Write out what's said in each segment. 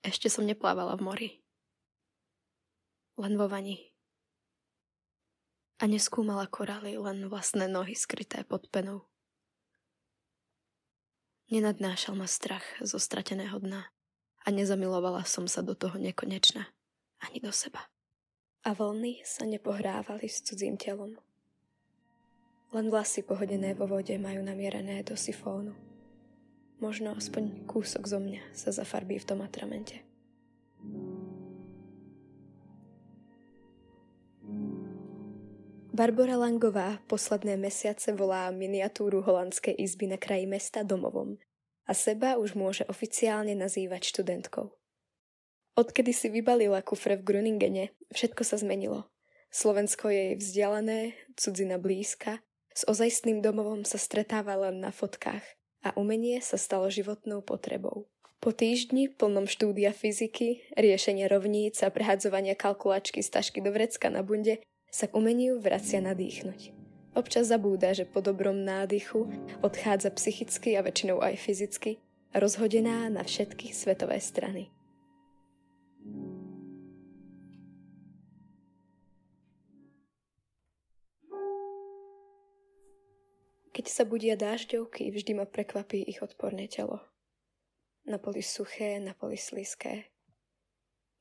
Ešte som neplávala v mori. Len vo vani. A neskúmala korály, len vlastné nohy skryté pod penou. Nenadnášal ma strach zo strateného dna a nezamilovala som sa do toho nekonečna, ani do seba. A vlny sa nepohrávali s cudzím telom. Len vlasy pohodené vo vode majú namierené do sifónu. Možno aspoň kúsok zo mňa sa zafarbí v tom atramente. Barbara Langová posledné mesiace volá miniatúru holandskej izby na kraji mesta domovom a seba už môže oficiálne nazývať študentkou. Odkedy si vybalila kufre v Gruningene, všetko sa zmenilo. Slovensko je jej vzdialené, cudzina blízka, s ozajstným domovom sa stretáva len na fotkách a umenie sa stalo životnou potrebou. Po týždni plnom štúdia fyziky, riešenia rovníc a prehadzovania kalkulačky z tašky do vrecka na bunde sa k umeniu vracia nadýchnuť. Občas zabúda, že po dobrom nádychu odchádza psychicky a väčšinou aj fyzicky, rozhodená na všetky svetové strany. Keď sa budia dážďovky, vždy ma prekvapí ich odporné telo. Na poli suché, na poli sliské.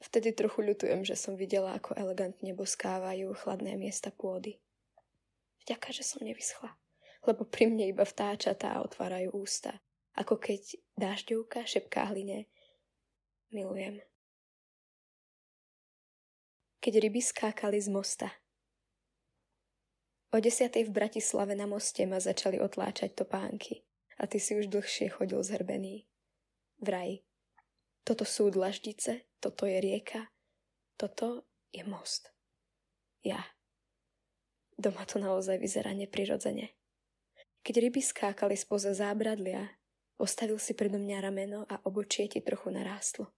Vtedy trochu ľutujem, že som videla, ako elegantne boskávajú chladné miesta pôdy. Vďaka, že som nevyschla, lebo pri mne iba vtáčatá otvárajú ústa, ako keď dážďovka šepká hline. Milujem. Keď ryby skákali z mosta, O desiatej v Bratislave na moste ma začali otláčať topánky a ty si už dlhšie chodil zhrbený. Vraj, toto sú dlaždice, toto je rieka, toto je most. Ja. Doma to naozaj vyzerá neprirodzene. Keď ryby skákali spoza zábradlia, postavil si predo mňa rameno a obočie ti trochu narástlo.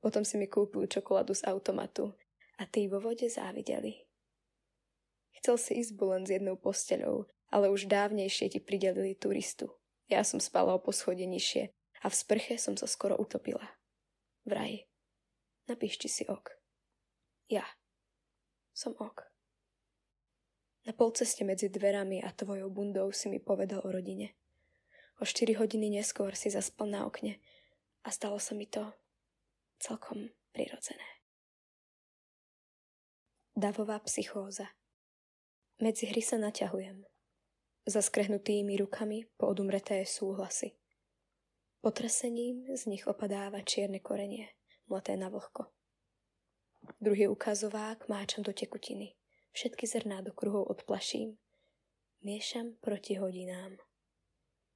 Potom si mi kúpil čokoládu z automatu a tí vo vode závideli. Chcel si izbu len s jednou posteľou, ale už dávnejšie ti pridelili turistu. Ja som spala o poschodie nižšie a v sprche som sa skoro utopila. Vraj, napíšti si ok. Ja. Som ok. Na polceste medzi dverami a tvojou bundou si mi povedal o rodine. O 4 hodiny neskôr si zaspal na okne a stalo sa mi to celkom prirodzené. Davová psychóza medzi hry sa naťahujem. Za skrehnutými rukami po odumreté súhlasy. Potresením z nich opadáva čierne korenie, mlaté na vlhko. Druhý ukazovák máčam do tekutiny. Všetky zrná do kruhov odplaším. Miešam proti hodinám.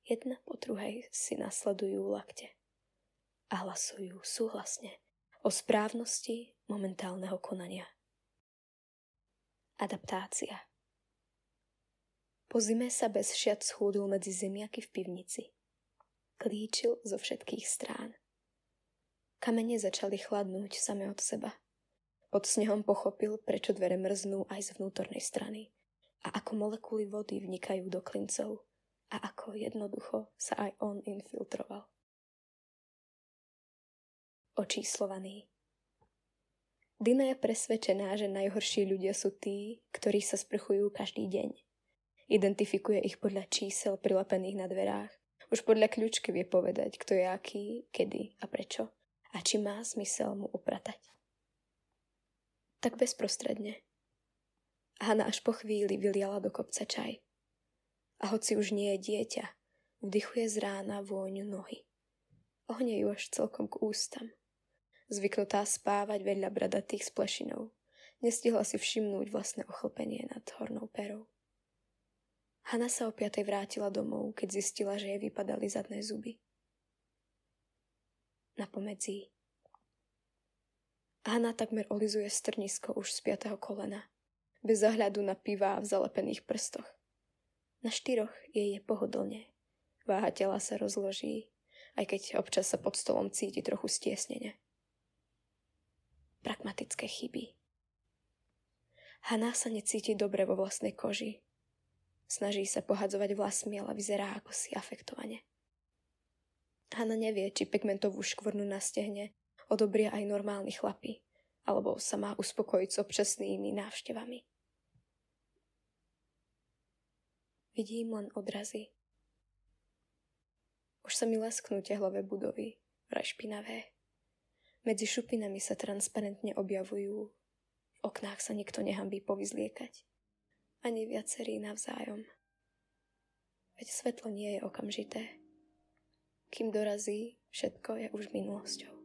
Jedna po druhej si nasledujú lakte. A hlasujú súhlasne o správnosti momentálneho konania. Adaptácia po zime sa bez šiat schúdil medzi zemiaky v pivnici. Klíčil zo všetkých strán. Kamene začali chladnúť same od seba. Pod snehom pochopil, prečo dvere mrznú aj z vnútornej strany a ako molekuly vody vnikajú do klincov a ako jednoducho sa aj on infiltroval. Očíslovaný Dina je presvedčená, že najhorší ľudia sú tí, ktorí sa sprchujú každý deň – Identifikuje ich podľa čísel prilepených na dverách. Už podľa kľúčky vie povedať, kto je aký, kedy a prečo. A či má zmysel mu upratať. Tak bezprostredne. Hanna až po chvíli vyliala do kopca čaj. A hoci už nie je dieťa, vdychuje z rána vôňu nohy. Ohne ju až celkom k ústam. Zvyknutá spávať vedľa bradatých splešinov, nestihla si všimnúť vlastné ochlpenie nad hornou perou. Hanna sa o piatej vrátila domov, keď zistila, že jej vypadali zadné zuby. Na pomedzi. Hanna takmer olizuje strnisko už z piatého kolena, bez zahľadu na piva v zalepených prstoch. Na štyroch jej je pohodlne. Váha tela sa rozloží, aj keď občas sa pod stolom cíti trochu stiesnene. Pragmatické chyby. Hanna sa necíti dobre vo vlastnej koži, Snaží sa pohadzovať vlasmi, ale vyzerá ako si afektovane. Hanna nevie, či pigmentovú škvrnu na odobria aj normálni chlapi, alebo sa má uspokojiť s občasnými návštevami. Vidím len odrazy. Už sa mi lesknú tehlové budovy, vraj špinavé. Medzi šupinami sa transparentne objavujú, v oknách sa nikto nehambí povyzliekať. Ani viacerí navzájom. Veď svetlo nie je okamžité. Kým dorazí, všetko je už minulosťou.